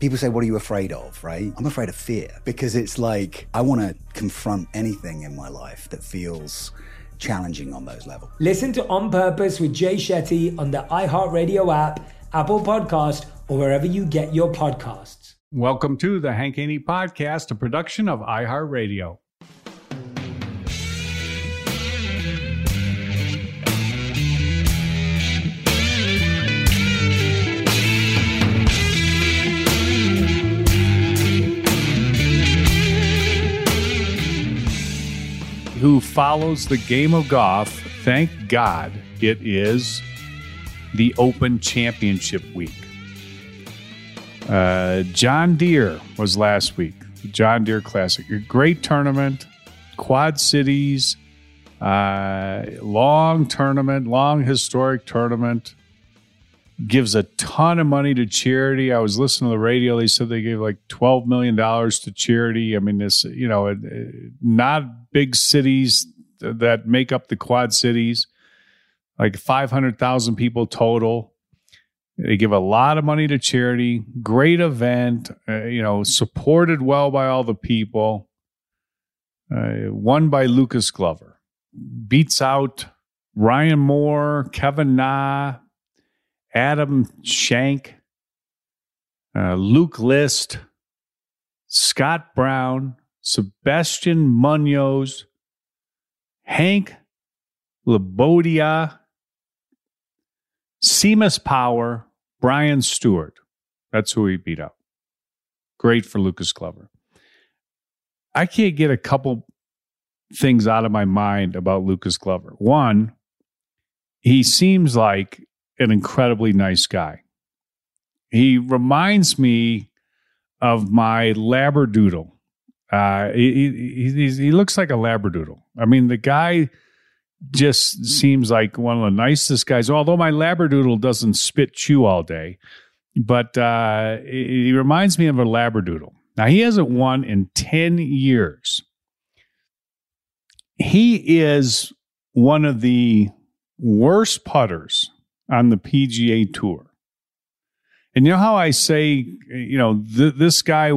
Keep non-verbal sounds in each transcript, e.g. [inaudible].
People say, What are you afraid of? Right? I'm afraid of fear because it's like I want to confront anything in my life that feels challenging on those levels. Listen to On Purpose with Jay Shetty on the iHeartRadio app, Apple Podcast, or wherever you get your podcasts. Welcome to the Hank Haney Podcast, a production of iHeartRadio. Who follows the game of golf, thank God it is the Open Championship week. Uh, John Deere was last week, John Deere Classic. A great tournament, Quad Cities, uh, long tournament, long historic tournament. Gives a ton of money to charity. I was listening to the radio. They said they gave like $12 million to charity. I mean, this, you know, not big cities that make up the Quad Cities, like 500,000 people total. They give a lot of money to charity. Great event, uh, you know, supported well by all the people. Uh, won by Lucas Glover. Beats out Ryan Moore, Kevin Na, Adam Schenk, uh, Luke List, Scott Brown, Sebastian Munoz, Hank Lebioda, Seamus Power, Brian Stewart. That's who he beat up. Great for Lucas Glover. I can't get a couple things out of my mind about Lucas Glover. One, he seems like an incredibly nice guy. He reminds me of my Labradoodle. Uh, he, he, he looks like a Labradoodle. I mean, the guy just seems like one of the nicest guys. Although my Labradoodle doesn't spit chew all day, but uh, he reminds me of a Labradoodle. Now, he hasn't won in 10 years. He is one of the worst putters on the PGA Tour. And you know how I say, you know, th- this guy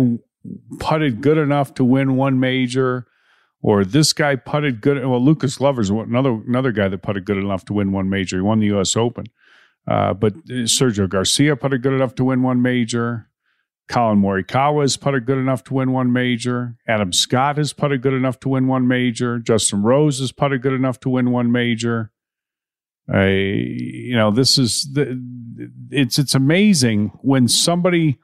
putted good enough to win one major, or this guy putted good. Well, Lucas Glover's another another guy that putted good enough to win one major. He won the U.S. Open, uh, but Sergio Garcia putted good enough to win one major. Collin Morikawa has putted good enough to win one major. Adam Scott has putted good enough to win one major. Justin Rose has putted good enough to win one major. I, you know, this is the, it's it's amazing when somebody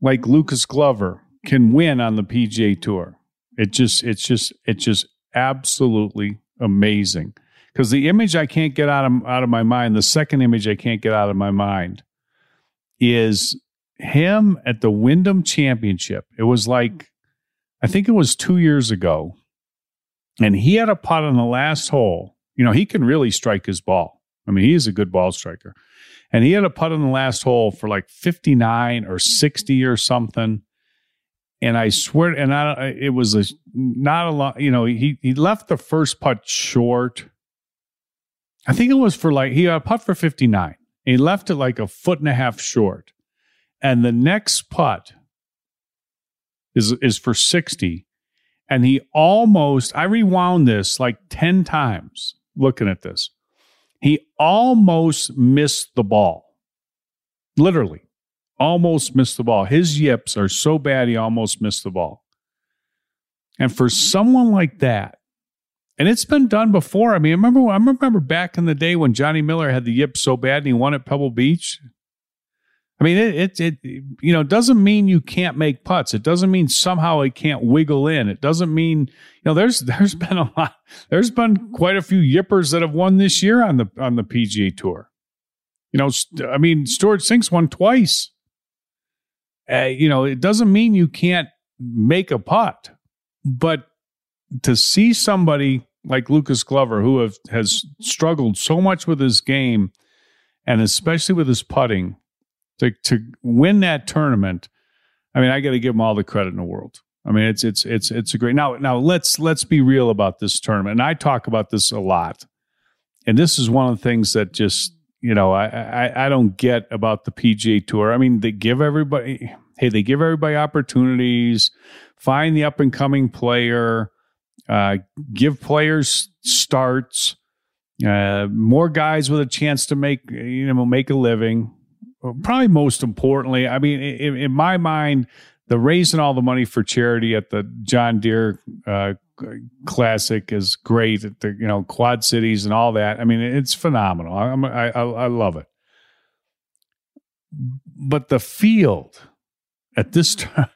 like Lucas Glover can win on the PGA Tour. It just it's just it's just absolutely amazing. Because the image I can't get out of out of my mind, the second image I can't get out of my mind is him at the Wyndham Championship. It was like I think it was 2 years ago. And he had a putt on the last hole you know, he can really strike his ball. I mean, he is a good ball striker. And he had a putt in the last hole for like 59 or 60 or something. And I swear, and I, it was a, not a lot, you know, he, he left the first putt short. I think it was for like, he had a putt for 59. He left it like a foot and a half short. and the next putt is is for 60 and he almost I rewound this like 10 times looking at this. He almost missed the ball. Literally. Almost missed the ball. His yips are so bad he almost missed the ball. And for someone like that, and it's been done before. I mean, I remember I remember back in the day when Johnny Miller had the yips so bad and he won at Pebble Beach. I mean, it, it, it, you know, doesn't mean you can't make putts. It doesn't mean somehow it can't wiggle in. It doesn't mean, you know, there's, [laughs] there's been a lot, there's been quite a few yippers that have won this year on the, on the PGA tour. You know, I mean, Stewart Cink's won twice. Uh, you know, it doesn't mean you can't make a putt, but to see somebody like Lucas Glover, who have, has struggled so much with his game and especially with his putting, to to win that tournament, I mean, I got to give them all the credit in the world. I mean, it's it's it's it's a great now. Now let's let's be real about this tournament. And I talk about this a lot, and this is one of the things that just you know I I, I don't get about the PGA Tour. I mean, they give everybody hey they give everybody opportunities, find the up and coming player, uh, give players starts, uh, more guys with a chance to make you know make a living probably most importantly, I mean, in, in, my mind, the raising all the money for charity at the John Deere uh, Classic is great. At the you know Quad Cities and all that. I mean, it's phenomenal. I, I, I love it. But the field at this [laughs] time,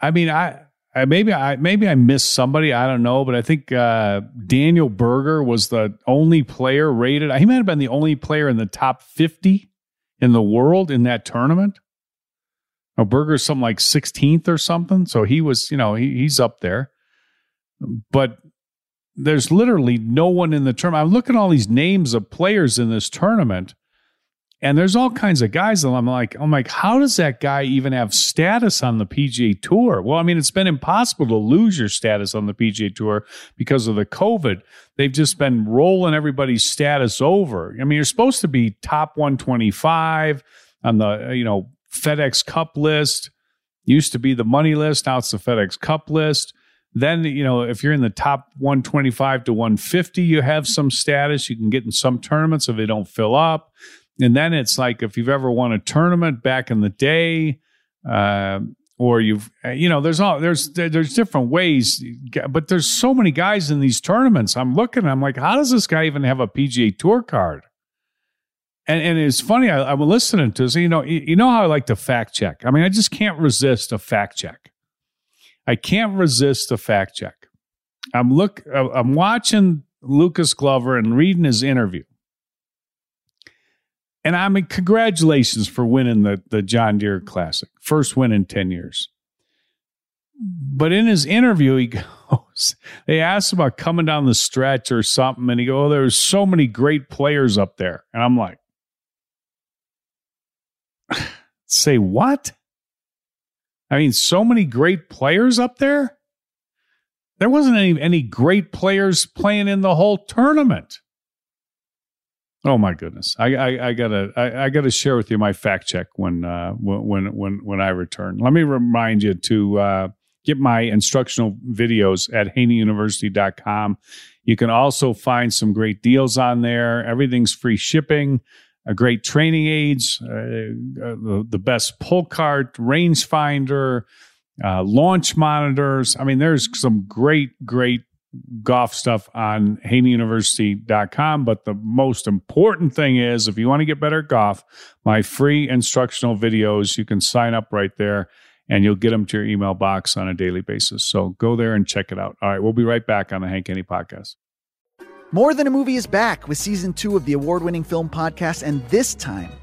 I mean, I. I, maybe I maybe I missed somebody. I don't know, but I think uh, Daniel Berger was the only player rated. He might have been the only player in the top fifty in the world in that tournament. Now, Berger's something like 16th or something. So he was, you know, he, he's up there. But there's literally no one in the tournament. I'm looking at all these names of players in this tournament. And there's all kinds of guys that I'm like, I'm like, how does that guy even have status on the PGA Tour? Well, I mean, it's been impossible to lose your status on the PGA Tour because of the COVID. They've just been rolling everybody's status over. I mean, you're supposed to be top 125 on the, uh, you know, FedEx Cup list. Used to be the money list. Now it's the FedEx Cup list. Then, you know, if you're in the top 125 to 150, you have some status. You can get in some tournaments if they don't fill up and then it's like if you've ever won a tournament back in the day, uh, or you've you know there's all there's there's different ways, but there's so many guys in these tournaments. I'm looking, I'm like, how does this guy even have a PGA Tour card? And, and it's funny, I, am listening to this. You know, you, you know how I like to fact check. I mean, I just can't resist a fact check. I can't resist a fact check. I'm look, I'm watching Lucas Glover and reading his interview and I mean, congratulations for winning the, the John Deere Classic. First win in 10 years. But in his interview, he [laughs] goes, they asked him about coming down the stretch or something, and he goes, Oh, there's so many great players up there. And I'm like, [sighs] Say what? I mean, so many great players up there? There wasn't any, any great players playing in the whole tournament. Oh my goodness! I, I, I gotta I, I, gotta share with you my fact check when uh, when when when I return. Let me remind you to uh, get my instructional videos at haneyuniversity.com. You can also find some great deals on there. Everything's free shipping. A great training aids, uh, uh the, the, best pull cart, rangefinder, uh, launch monitors. I mean, there's some great, great golf stuff on haneyuniversity.com. But the most important thing is if you want to get better at golf, my free instructional videos, you can sign up right there and you'll get them to your email box on a daily basis. So go there and check it out. All right, we'll be right back on the Hank Haney podcast. More Than a Movie is back with season two of the award winning film podcast, and this time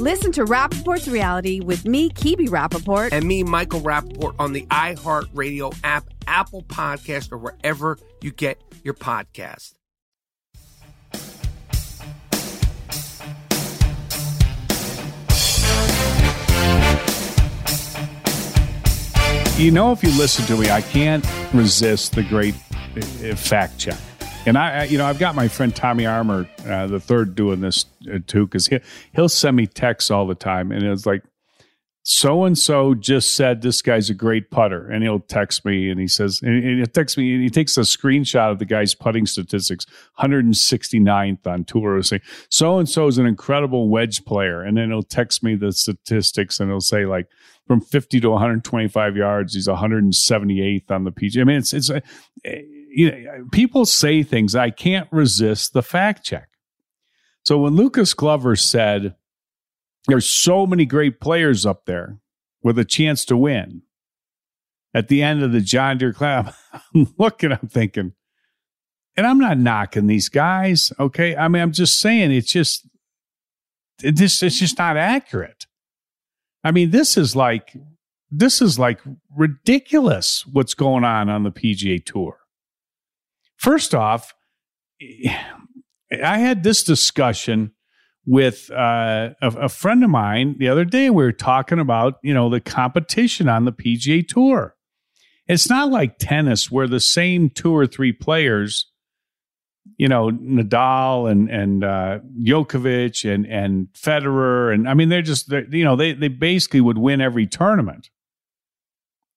Listen to Rapaport's reality with me, Kibi Rapaport. And me, Michael Rapaport, on the iHeartRadio app, Apple Podcast, or wherever you get your podcast. You know, if you listen to me, I can't resist the great uh, fact check. And I, you know, I've got my friend Tommy Armour, uh, the third, doing this too, because he, he'll send me texts all the time. And it's like, so and so just said this guy's a great putter, and he'll text me and he says, and he texts me and he takes a screenshot of the guy's putting statistics, 169th on tour, saying so and so is an incredible wedge player, and then he'll text me the statistics and he'll say like from 50 to 125 yards, he's 178th on the PG. I mean, it's it's uh, you know, people say things I can't resist the fact check. So when Lucas Glover said there's so many great players up there with a chance to win. At the end of the John Deere Clap, [laughs] I'm looking, I'm thinking, and I'm not knocking these guys. Okay. I mean, I'm just saying it's just, it just, it's just not accurate. I mean, this is like, this is like ridiculous what's going on on the PGA Tour. First off, I had this discussion with uh, a, a, friend of mine the other day. We were talking about you know the competition on the PGA Tour. It's not like tennis where the same two or three players, you know, Nadal and and uh, Djokovic and and Federer, and I mean they're just they're, you know they they basically would win every tournament.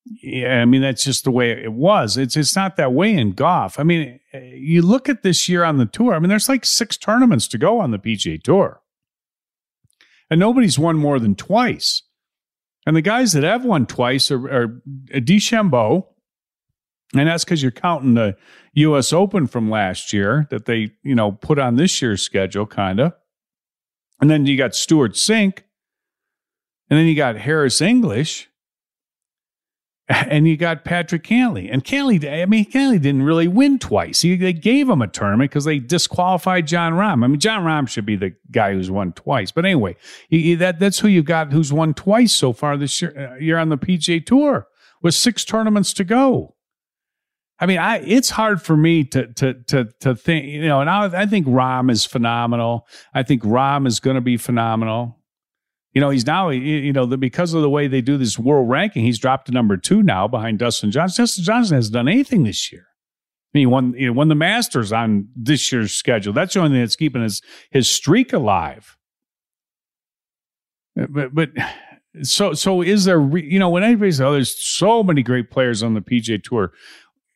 Yeah, I mean that's just the way it was. It's it's not that way in golf. I mean, you look at this year on the tour. I mean, there's like six tournaments to go on the PGA Tour, and nobody's won more than twice. And the guys that have won twice are, are DeChambeau, and that's because you're counting the U.S. Open from last year that they you know put on this year's schedule, kind of. And then you got Stewart Cink, and then you got Harris English and you got Patrick Cantlay. And Cantlay, I mean, Cantlay didn't really win twice. He, they gave him a tournament because they disqualified Jon Rahm. I mean, Jon Rahm should be the guy who's won twice. But anyway, he, that that's who you got who's won twice so far this year. Uh, you're on the PGA Tour with six tournaments to go. I mean, I it's hard for me to to to to think, you know, and I, I think Rahm is phenomenal. I think Rahm is going to be phenomenal. You know, he's now, you know, because of the way they do this world ranking, he's dropped to number two now behind Dustin Johnson. Dustin Johnson hasn't done anything this year. I mean, he won, he won the Masters on this year's schedule. That's the only thing that's keeping his, his streak alive. Uh, but, but so, so is there, you know, when anybody says, oh, there's so many great players on the PGA Tour,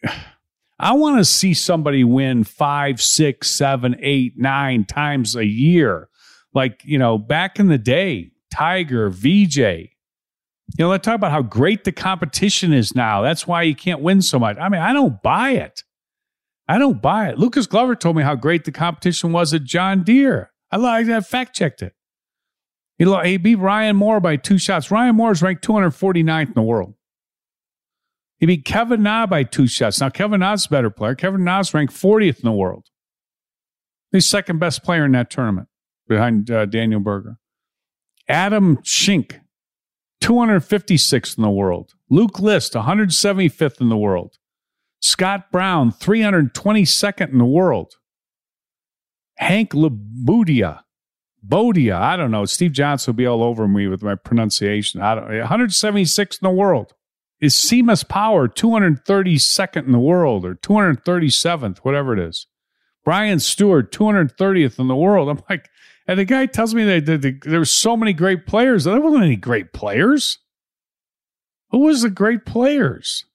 [sighs] I want to see somebody win five, six, seven, eight, nine times a year. Like, you know, back in the day, Tiger, Vijay. You know, let's talk about how great the competition is now. That's why you can't win so much. I mean, I don't buy it. I don't buy it. Lucas Glover told me how great the competition was at John Deere. I, I fact checked it. He, he beat Ryan Moore by two shots. Ryan Moore is ranked 249th in the world. He beat Kevin Na by two shots. Now, Kevin Na's a better player. Kevin Na's ranked 40th in the world. He's second best player in that tournament behind uh, Daniel Berger. Adam Schenk, 256th in the world. Luke List, 175th in the world. Scott Brown, 322nd in the world. Hank Labudia, Bodia, I don't know. Steve Johnson will be all over me with my pronunciation. I don't 176th in the world. Is Seamus Power 232nd in the world or 237th, whatever it is? Brian Stewart, 230th in the world. I'm like, and the guy tells me that, there were so many great players. There wasn't any great players. Who was the great players?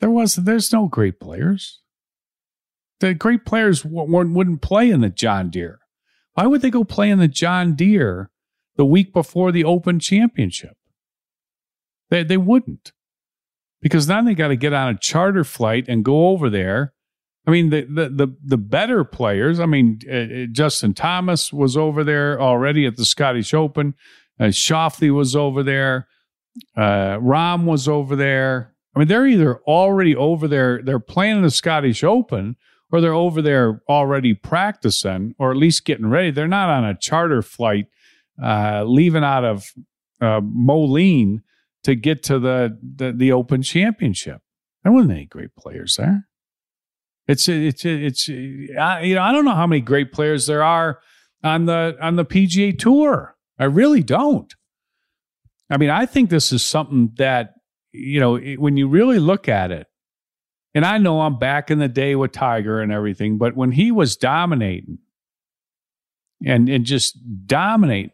There was. There's no great players. The great players w- wouldn't play in the John Deere. Why would they go play in the John Deere the week before the Open Championship? They they wouldn't, because then they got to get on a charter flight and go over there I mean, the the the, the better players. I mean, uh, uh, Justin Thomas was over there already at the Scottish Open. Uh, Schauffele was over there. Uh, Rahm was over there. I mean, they're either already over there, they're playing the Scottish Open, or they're over there already practicing, or at least getting ready. They're not on a charter flight, uh, leaving out of uh, Moline to get to the, the the Open Championship. There wasn't any great players there. It's it's it's you know I don't know how many great players there are on the on the PGA Tour. I really don't. I mean, I think this is something that you know when you really look at it. And I know I'm back in the day with Tiger and everything, but when he was dominating and and just dominate,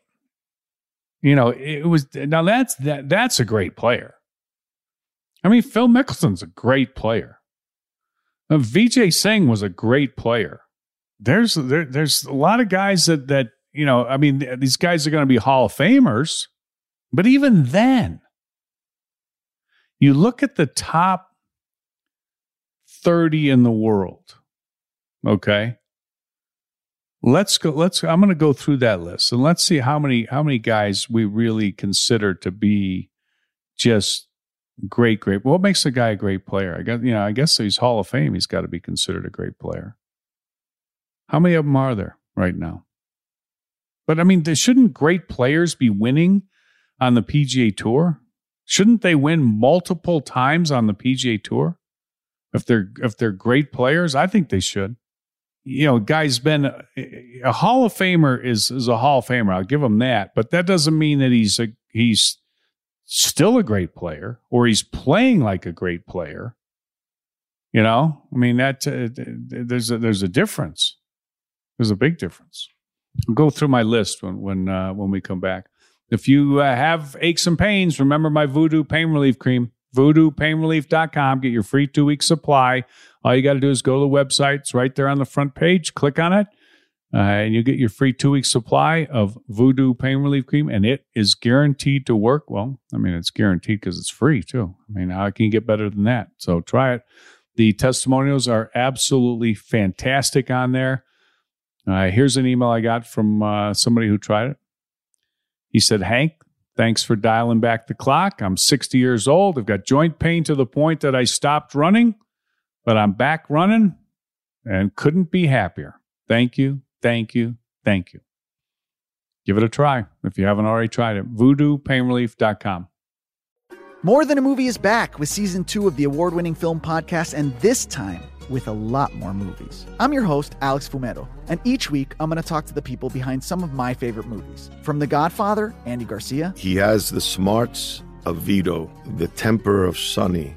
you know, it was now that's that that's a great player. I mean, Phil Mickelson's a great player. Uh, Vijay Singh was a great player. There's there, there's a lot of guys that that you know. I mean, these guys are going to be Hall of Famers, but even then, you look at the top thirty in the world. Okay, let's go. Let's. I'm going to go through that list and let's see how many how many guys we really consider to be just great, great. What makes a guy a great player? I guess you know. I guess he's Hall of Fame. He's got to be considered a great player. How many of them are there right now? But I mean, shouldn't great players be winning on the PGA Tour? Shouldn't they win multiple times on the PGA Tour? If they're if they're great players, I think they should. You know, guy's been uh, a, a Hall of Famer is is a Hall of Famer. I'll give him that, but that doesn't mean that he's a he's still a great player or he's playing like a great player. You know, I mean that uh, there's a, there's a difference. There's a big difference. I'll go through my list when when uh, when we come back. If you uh, have aches and pains, remember my Voodoo Pain Relief Cream. VoodooPainRelief.com. Get your free two week supply. All you got to do is go to the website. It's right there on the front page. Click on it uh, and you get your free two week supply of Voodoo Pain Relief Cream, and it is guaranteed to work. Well, I mean, it's guaranteed because it's free too. I mean, how can you get better than that? So try it. The testimonials are absolutely fantastic on there. Uh, here's an email I got from uh, somebody who tried it. He said, Hank, thanks for dialing back the clock. I'm 60 years old. I've got joint pain to the point that I stopped running, but I'm back running and couldn't be happier. Thank you Thank you. Thank you. Give it a try if you haven't already tried it. VoodooPainRelief.com. More Than a Movie is back with season two of the award winning film podcast, and this time with a lot more movies. I'm your host, Alex Fumero, and each week I'm going to talk to the people behind some of my favorite movies. From The Godfather, Andy Garcia, He has the smarts of Vito, the temper of Sonny,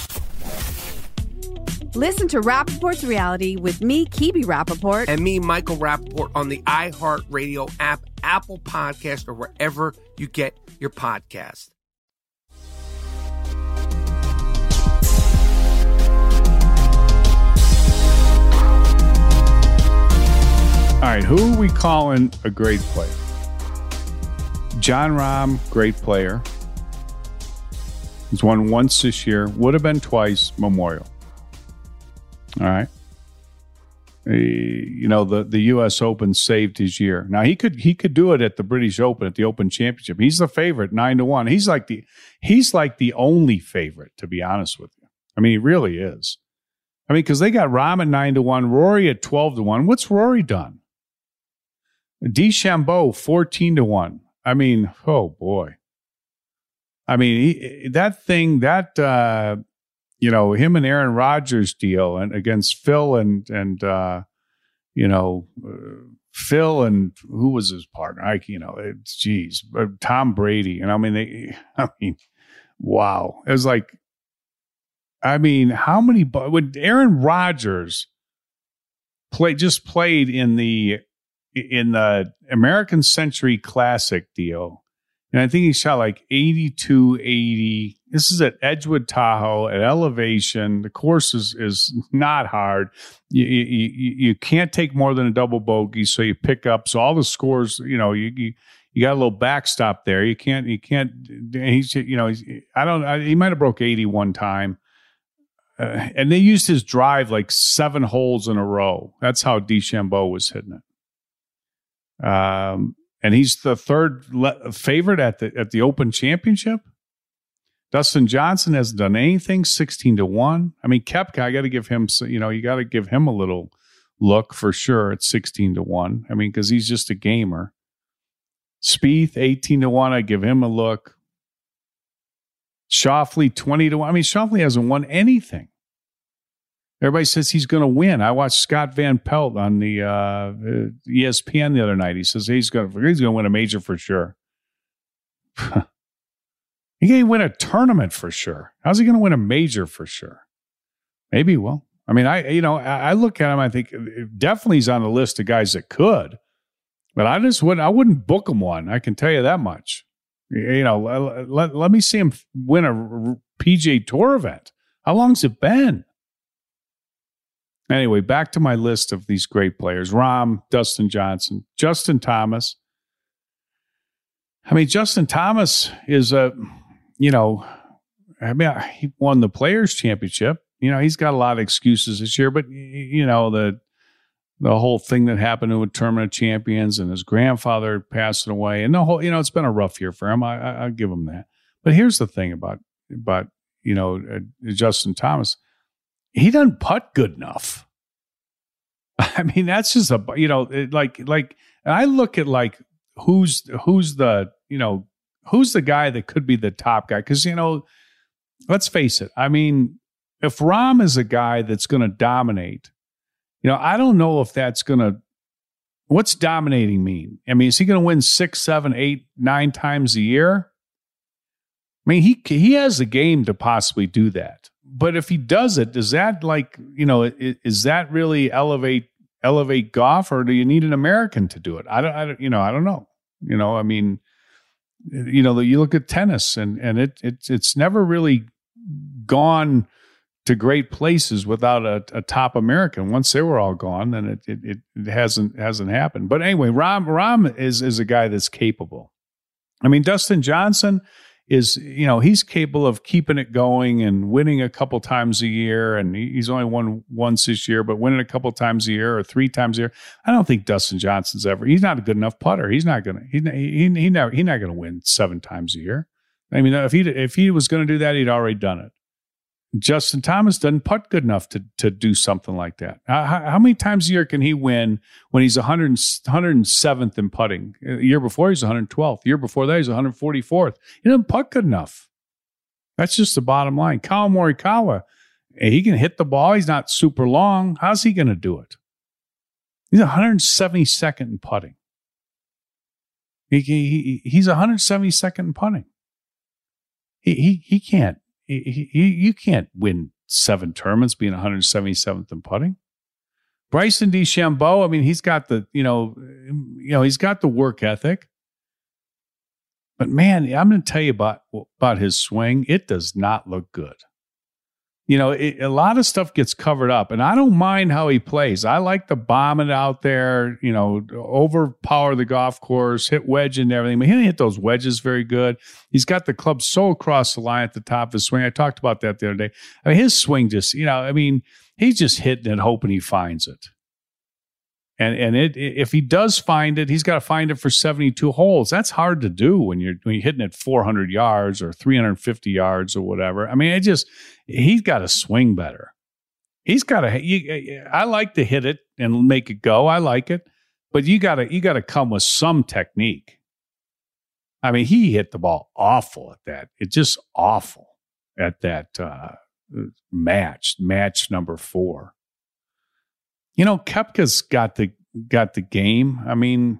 Listen to Rapaport's reality with me, Kibi Rapaport. and me, Michael Rapaport, on the iHeartRadio app, Apple Podcast, or wherever you get your podcast. All right, who are we calling a great player? Jon Rahm, great player. He's won once this year. Would have been twice Memorial. All right. You know the the U.S. Open saved his year. Now he could he could do it at the British Open at the Open Championship. He's the favorite nine to one. He's like the he's like the only favorite to be honest with you. I mean he really is. I mean because they got Rahm at nine to one, Rory at twelve to one. What's Rory done? DeChambeau fourteen to one. I mean, oh boy. I mean he, that thing that. uh you know him and Aaron Rodgers deal and against Phil and and uh, you know uh, Phil and who was his partner? I you know it's geez uh, Tom Brady and I mean they [laughs] I mean wow it was like I mean how many would Aaron Rodgers play just played in the in the American Century Classic deal and I think he shot like 82 80 this is at Edgewood Tahoe at elevation. The course is is not hard. You, you you can't take more than a double bogey, so you pick up. So all the scores, you know, you you, you got a little backstop there. You can't you can't. He's you know he's, I don't. I, he might have broke eighty one time, uh, and they used his drive like seven holes in a row. That's how DeChambeau was hitting it. Um, and he's the third le- favorite at the at the Open Championship. Dustin Johnson hasn't done anything, 16 to 1. I mean, Koepka, I got to give him, you know, you got to give him a little look for sure at 16 to 1. I mean, because he's just a gamer. Spieth, 18 to 1. I give him a look. Schauffele, 20 to 1. I mean, Schauffele hasn't won anything. Everybody says he's going to win. I watched Scott Van Pelt on the uh, ESPN the other night. He says he's going to he's going to win a major for sure. [laughs] he can't win a tournament for sure. How's he going to win a major for sure? Maybe. Well, I mean, I you know I, I look at him. I think definitely he's on the list of guys that could, but I just wouldn't. I wouldn't book him one. I can tell you that much. You know, let, let, let me see him win a PGA Tour event. How long's it been? Anyway, back to my list of these great players Rahm, Dustin Johnson, Justin Thomas. I mean, Justin Thomas is a, you know, I mean, he won the Players Championship. You know, he's got a lot of excuses this year, but you know the the whole thing that happened with Tournament Champions and his grandfather passing away, and the whole, you know, it's been a rough year for him. I, I, will give him that. But here's the thing about about you know uh, Justin Thomas he doesn't putt good enough. [laughs] I mean, that's just a you know, like like I look at like who's who's the you know who's the guy that could be the top guy because you know, let's face it. I mean, if Rahm is a guy that's going to dominate, you know, I don't know if that's going to. What's dominating mean? I mean, is he going to win six, seven, eight, nine times a year? I mean, he he has the game to possibly do that but if he does it, does that like you know is that really elevate elevate golf, or do you need an American to do it? I don't, I don't you know, I don't know. You know, I mean, you know, you look at tennis, and and it it's it's never really gone to great places without a, a, top American. Once they were all gone, then it, it it hasn't hasn't happened. But anyway, Rahm Rahm is is a guy that's capable. I mean, Dustin Johnson is you know he's capable of keeping it going and winning a couple times a year. And he's only won once this year but winning a couple times a year or three times a year. I don't think dustin johnson's ever he's not a good enough putter. He's not gonna he, he, he never he's not gonna win seven times a year. I mean if he if he was gonna do that he'd already done it Justin Thomas doesn't putt good enough to to do something like that. Uh, how, how, many times a year can he win when he's 100, 107th in putting? The year before he's 112th. The year before that he's 144th. He doesn't putt good enough. That's just the bottom line. Collin Morikawa, eh, he can hit the ball. He's not super long. How's he going to do it? He's 172nd in putting. He, he, he's 172nd in putting. He, he, he can't he, he, you can't win seven tournaments being 177th in putting. Bryson DeChambeau, I mean, he's got the, you know, you know, he's got the work ethic. But man, I'm going to tell you about about his swing. It does not look good you know, it, a lot of stuff gets covered up, and I don't mind how he plays. I like to bomb it out there, you know, overpower the golf course, hit wedge and everything. But he didn't hit those wedges very good. He's got the club so across the line at the top of his swing. I talked about that the other day. I mean, his swing just, you know, I mean, he's just hitting it, hoping he finds it. And and it, if he does find it, he's got to find it for 72 holes. That's hard to do when you're when you're hitting it 400 yards or 350 yards or whatever. I mean, it just he's got to swing better. He's got to. I like to hit it and make it go. I like it, but you got to you got to come with some technique. I mean, he hit the ball awful at that. It's just awful at that uh, match, match number four. You know, Koepka's got the got the game. I mean,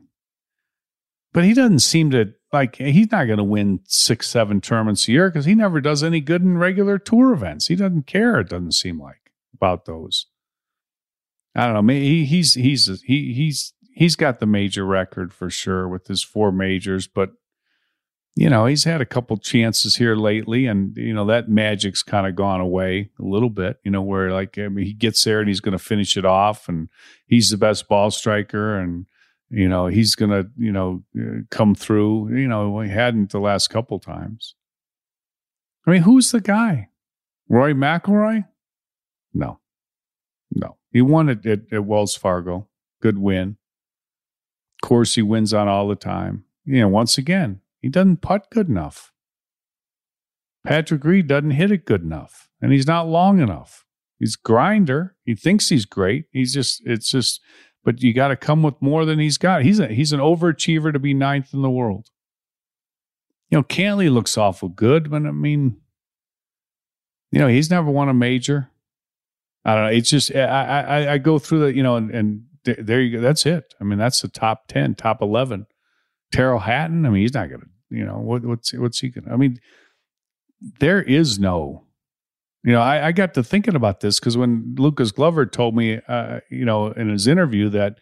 but he doesn't seem to like he's not going to win six, seven tournaments a year because he never does any good in regular tour events. He doesn't care. It doesn't seem like about those. I don't know. Maybe he's he's he he's he's got the major record for sure with his four majors, but you know, he's had a couple chances here lately, and you know that magic's kind of gone away a little bit. You know, where like I mean, he gets there and he's going to finish it off, and he's the best ball striker, and you know he's going to you know uh, come through. You know, he hadn't the last couple times. I mean, who's the guy? Rory McIlroy? No, no. He won it at, at Wells Fargo. Good win. Of course, he wins on all the time. You know, once again, he doesn't putt good enough. Patrick Reed doesn't hit it good enough, and he's not long enough. He's grinder. He thinks he's great. He's just it's just but you got to come with more than he's got. He's a he's an overachiever to be ninth in the world. You know, Cantlay looks awful good, but I mean, you know, he's never won a major. I don't know. It's just I I, I go through the you know and, and there you go. That's it. I mean, that's the top ten, top eleven. Tyrrell Hatton. I mean, he's not going to. You know what, what's what's he to I mean, there is no. You know, I, I got to thinking about this because when Lucas Glover told me, uh, you know, in his interview that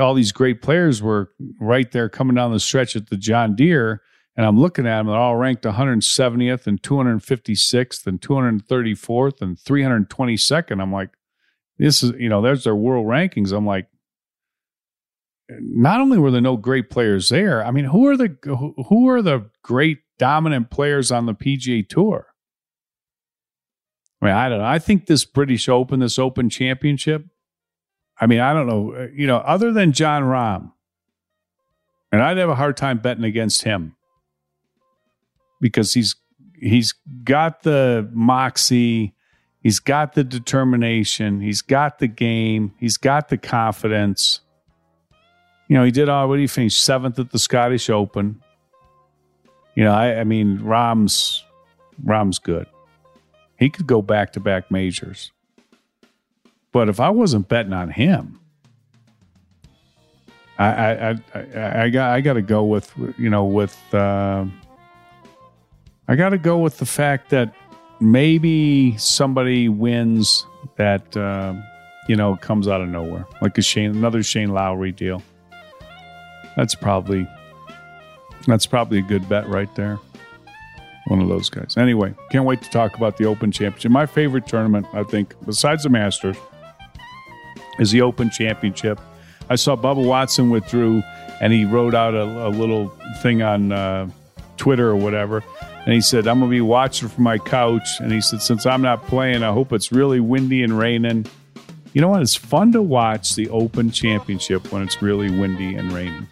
all these great players were right there coming down the stretch at the John Deere, and I'm looking at them, they're all ranked 170th and 256th and 234th and 322nd. I'm like, this is, you know, there's their world rankings. I'm like, not only were there no great players there, I mean, who are the who are the great dominant players on the PGA Tour? I mean, I don't know. I think this British Open, this Open Championship, I mean, I don't know, you know, other than Jon Rahm, and I'd have a hard time betting against him because he's he's got the moxie, he's got the determination, he's got the game, he's got the confidence. You know, he did already finish seventh at the Scottish Open. You know, I, I mean, Rahm's Rahm's good. He could go back to back majors. But if I wasn't betting on him, I I I, I got I got to go with you know with uh, I got to go with the fact that maybe somebody wins that uh, you know comes out of nowhere, like a Shane another Shane Lowry deal. That's probably that's probably a good bet right there. One of those guys. Anyway, can't wait to talk about the Open Championship. My favorite tournament, I think, besides the Masters, is the Open Championship. I saw Bubba Watson withdrew, and he wrote out a, a little thing on uh, Twitter or whatever. And he said, I'm going to be watching from my couch. And he said, since I'm not playing, I hope it's really windy and raining. You know what? It's fun to watch the Open Championship when it's really windy and raining.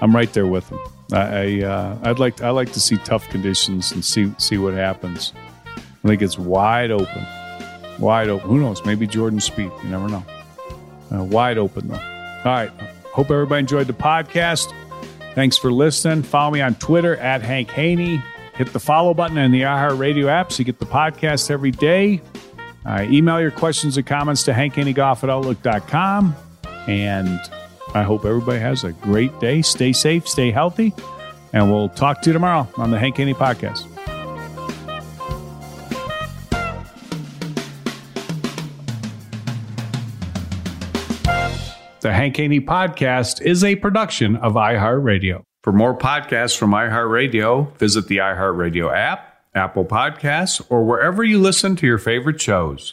I'm right there with him. I, I uh, I'd like I like to see tough conditions and see see what happens. I think it's wide open, wide open. Who knows? Maybe Jordan Spieth. You never know. Uh, wide open though. All right. Hope everybody enjoyed the podcast. Thanks for listening. Follow me on Twitter at Hank Haney. Hit the follow button in the iHeartRadio app so you get the podcast every day. Uh, email your questions and comments to hankhaneygolf at outlook.com. And I hope everybody has a great day. Stay safe, stay healthy, and we'll talk to you tomorrow on the Hank Haney Podcast. The Hank Haney Podcast is a production of iHeartRadio. For more podcasts from iHeartRadio, visit the iHeartRadio app, Apple Podcasts, or wherever you listen to your favorite shows.